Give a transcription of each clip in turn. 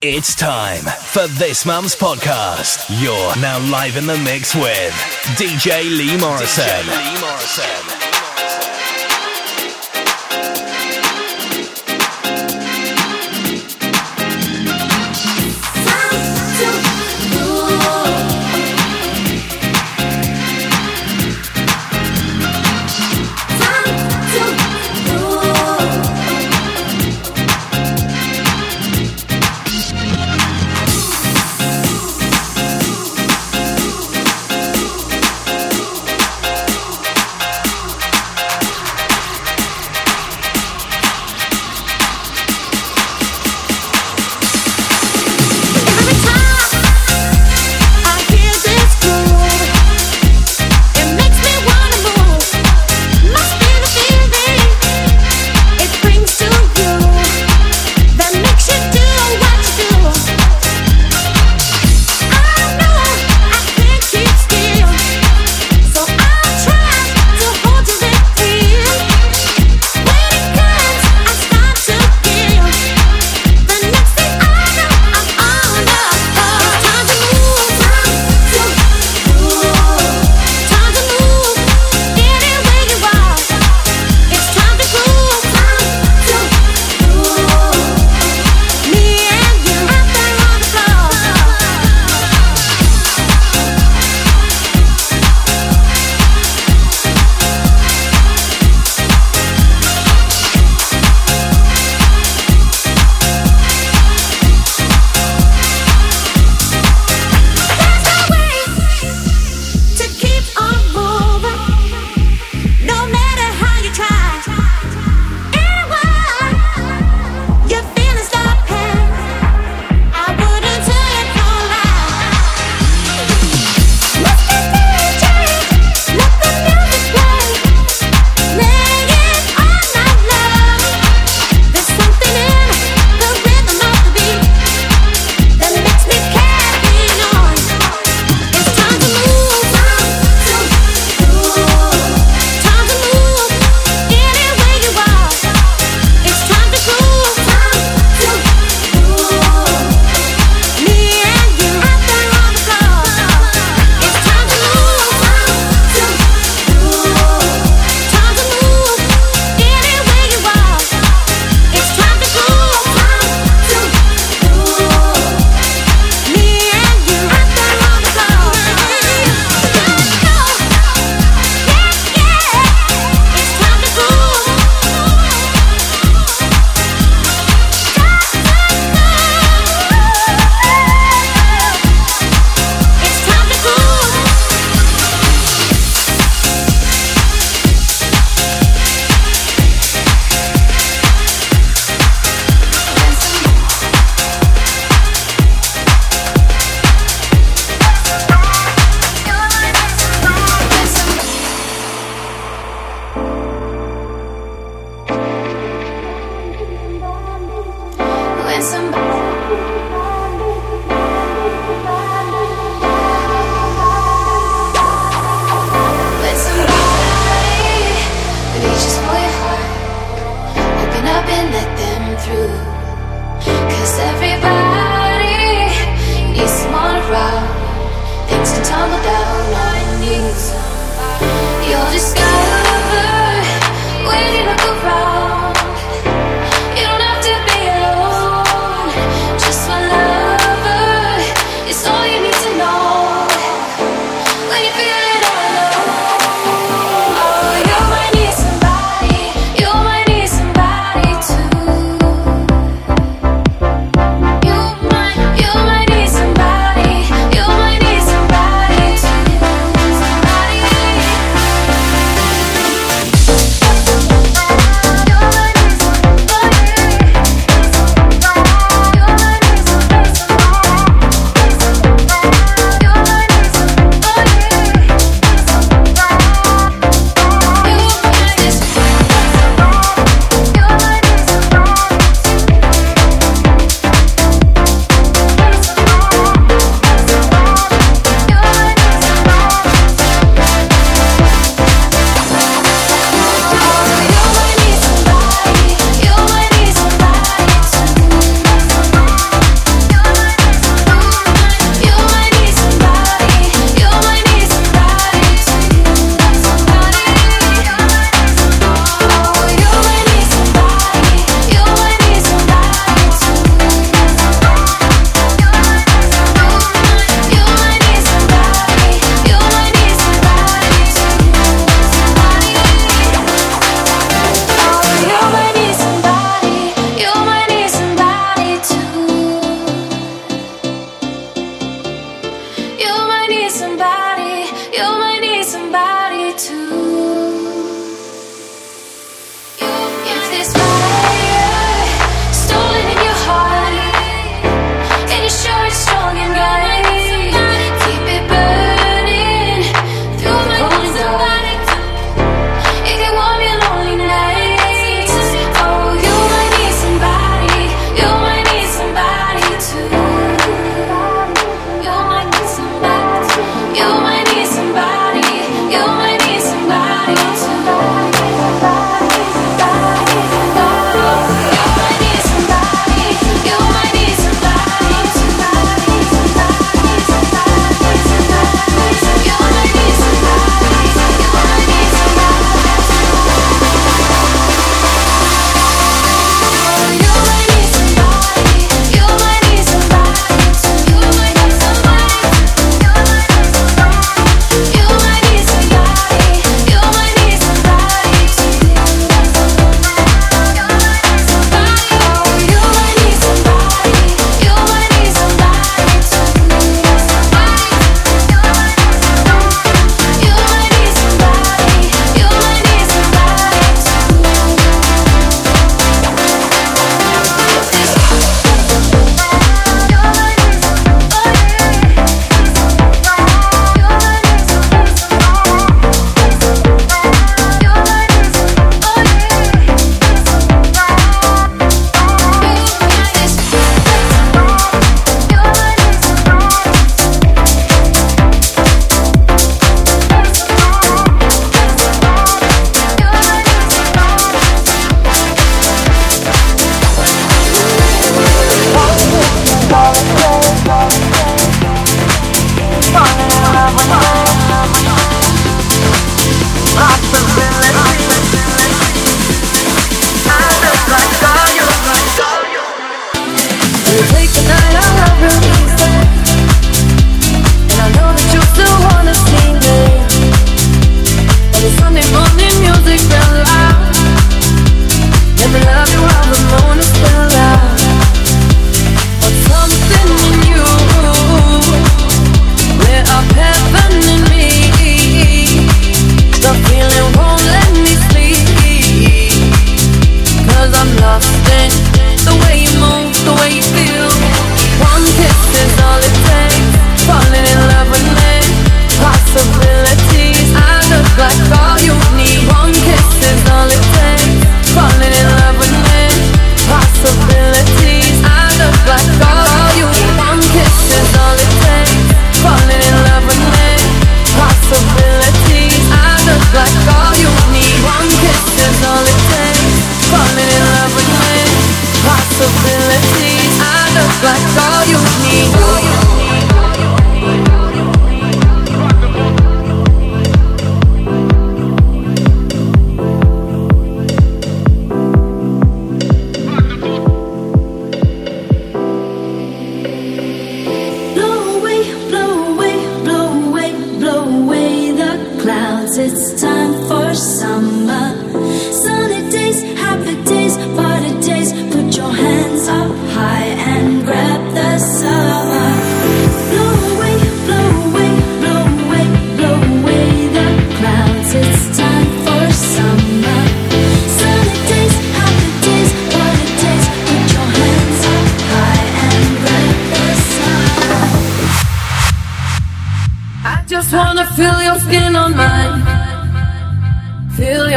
It's time for this month's podcast. You're now live in the mix with DJ Lee Morrison. DJ Lee Morrison.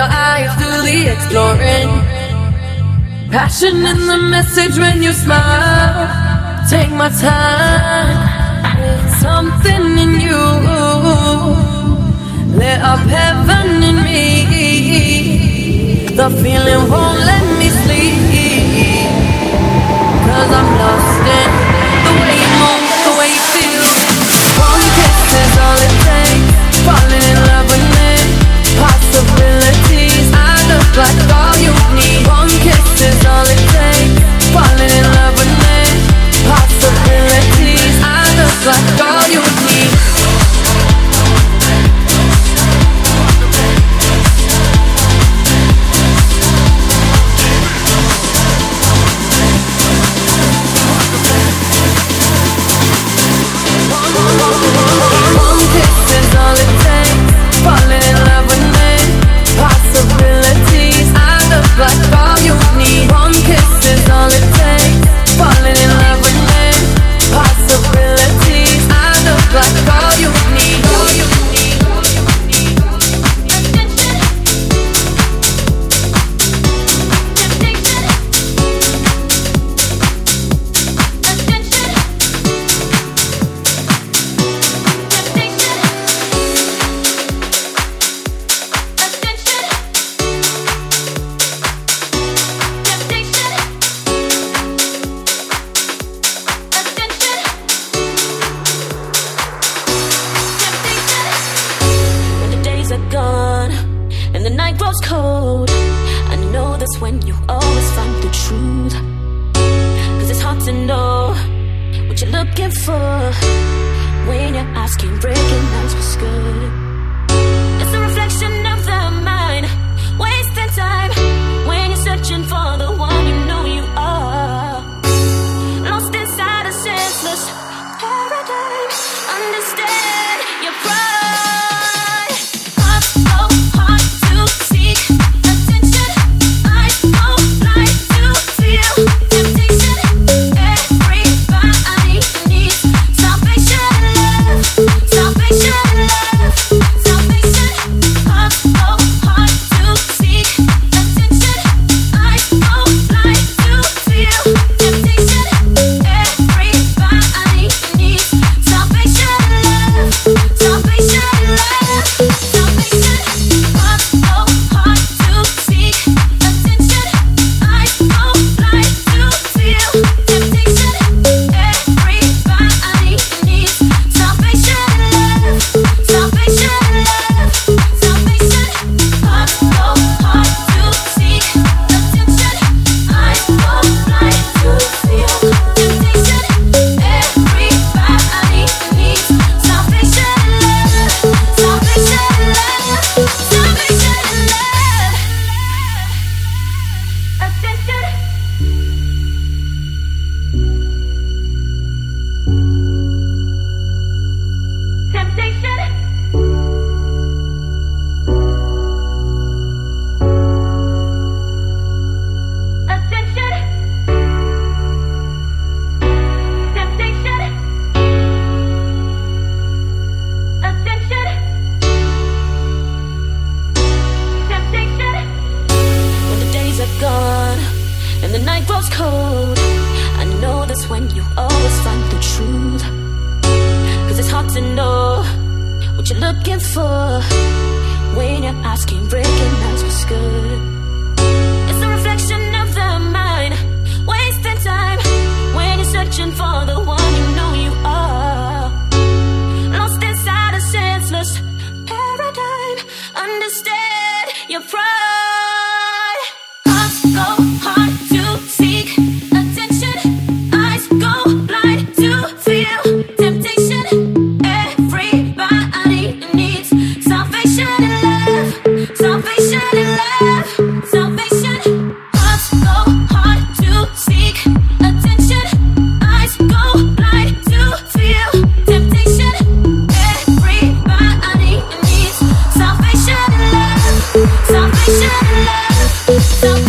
your eyes do the exploring. Passion in the message when you smile. Take my time. Something in you lit up heaven in me. The feeling won't let me sleep. Cause I'm lost. like all you need. One kiss is all it takes. In love with me, possibilities. Like all you need.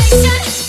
Sensation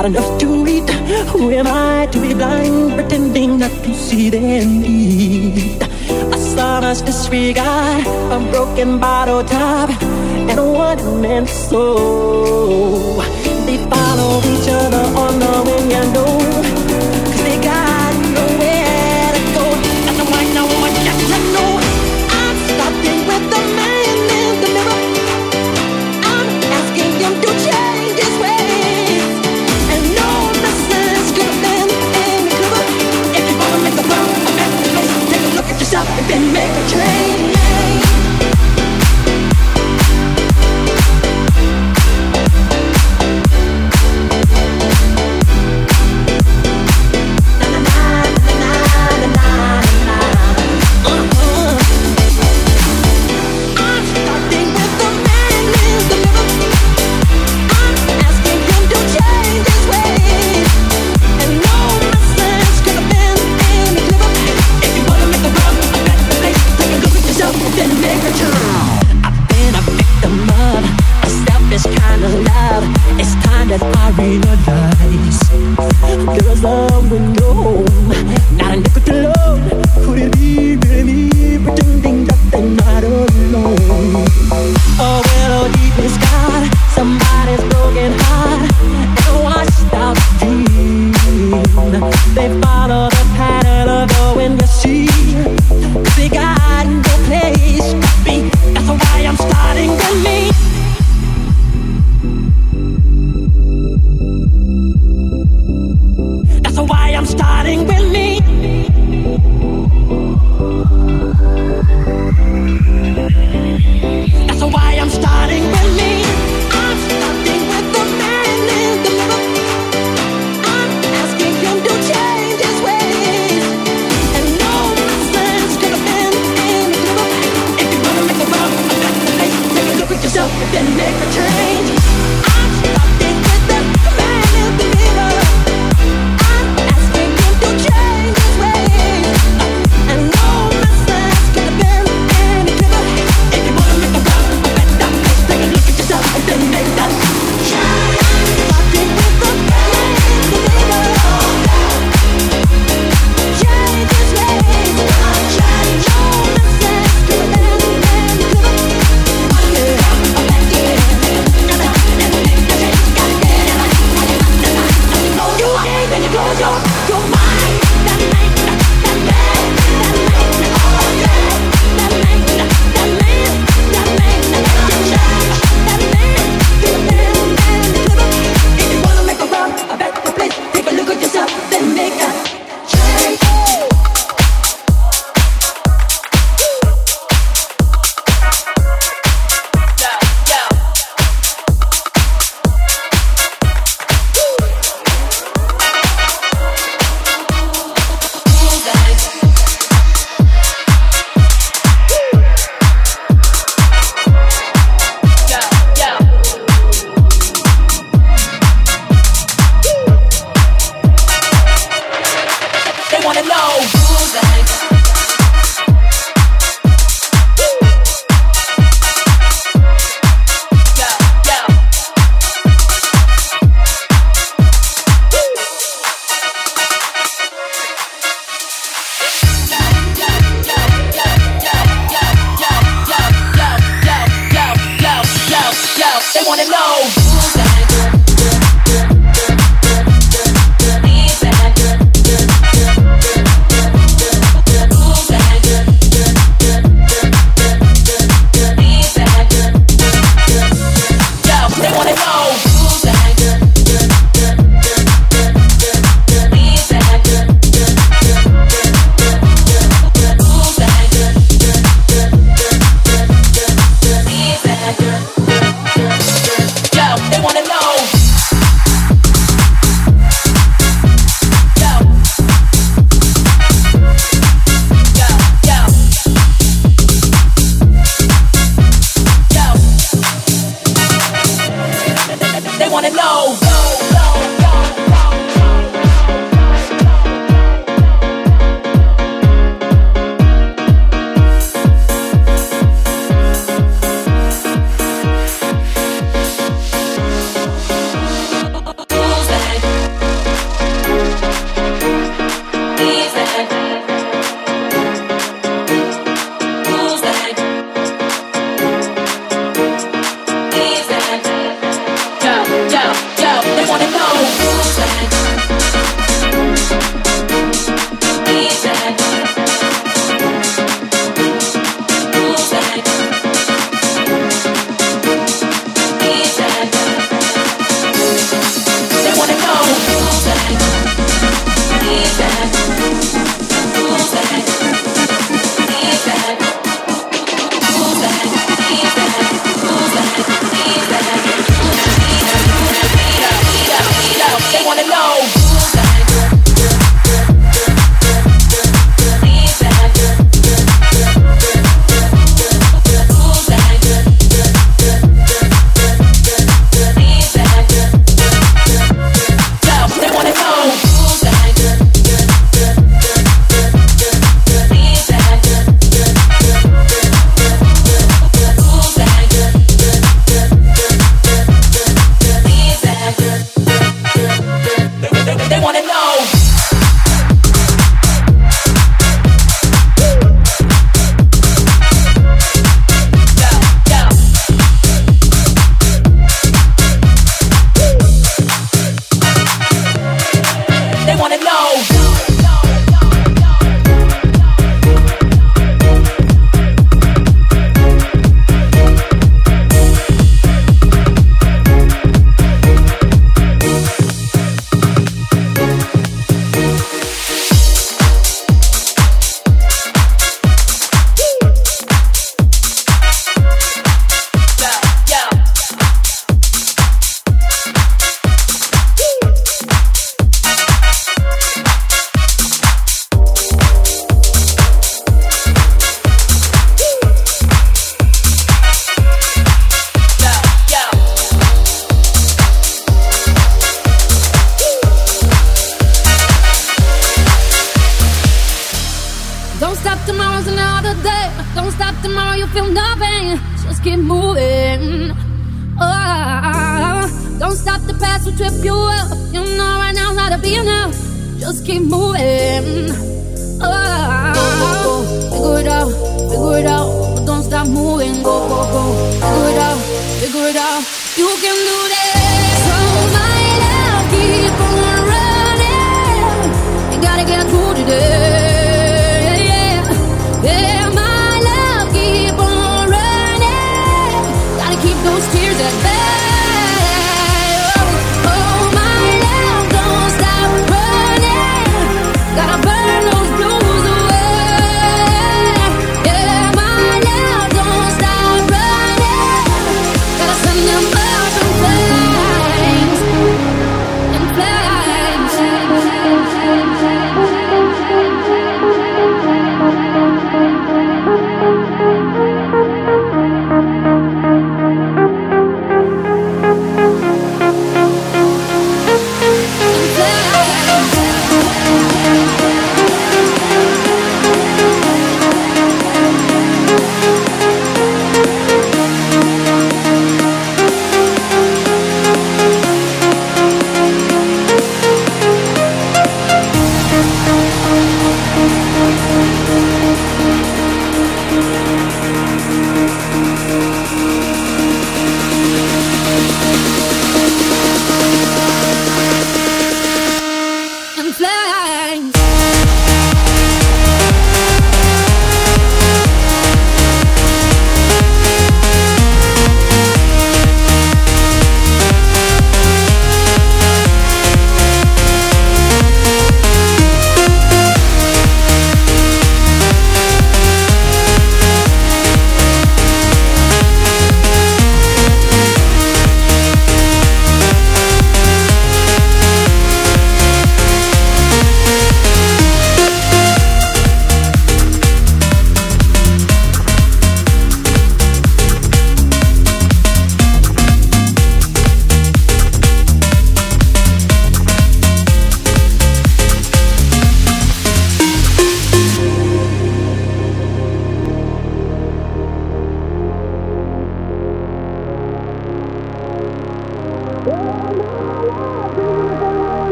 not enough to eat. Who am I to be blind, pretending not to see their need? A sonorous disregard, a broken bottle top, and a one-man soul. They follow each other on the wing and and make a change.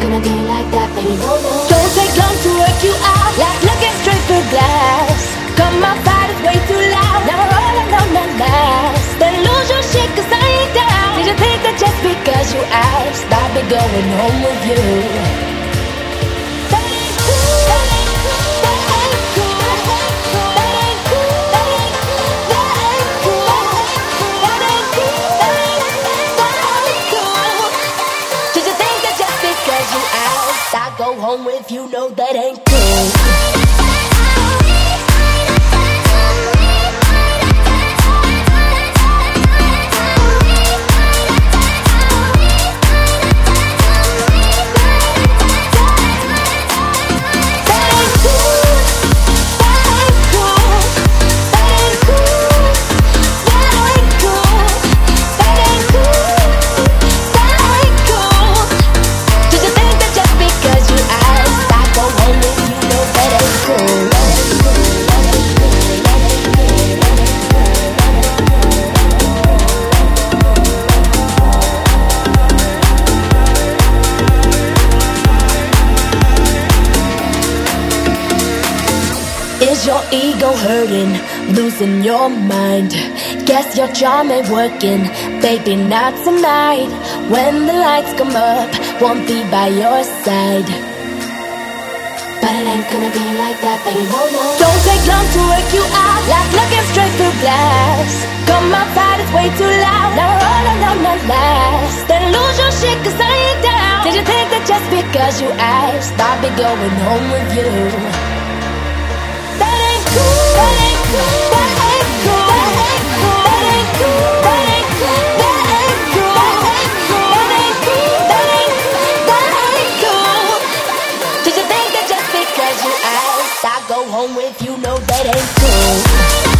Gonna be like that, baby. No, no. Don't take long to work you out, like looking straight through glass. Come outside, it's way too loud. Never all alone that last. Then lose your shit, cause I ain't down. Did you think that just because you asked, I'd be going home with you? Home with you know that ain't cool. Hurting, losing your mind. Guess your charm ain't working, baby, not tonight. When the lights come up, won't be by your side. But it ain't gonna be like that, baby, no, no. Don't take long to work you out, like looking straight through glass. Come outside, it's way too loud. Now all alone, not last. Then lose your shit, cause I ain't down. Did you think that just because you asked, I'd be going home with you? Home with you know that ain't cool.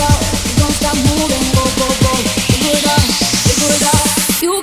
out, don't stop moving, go, go, go. Figure it out, figure it out. You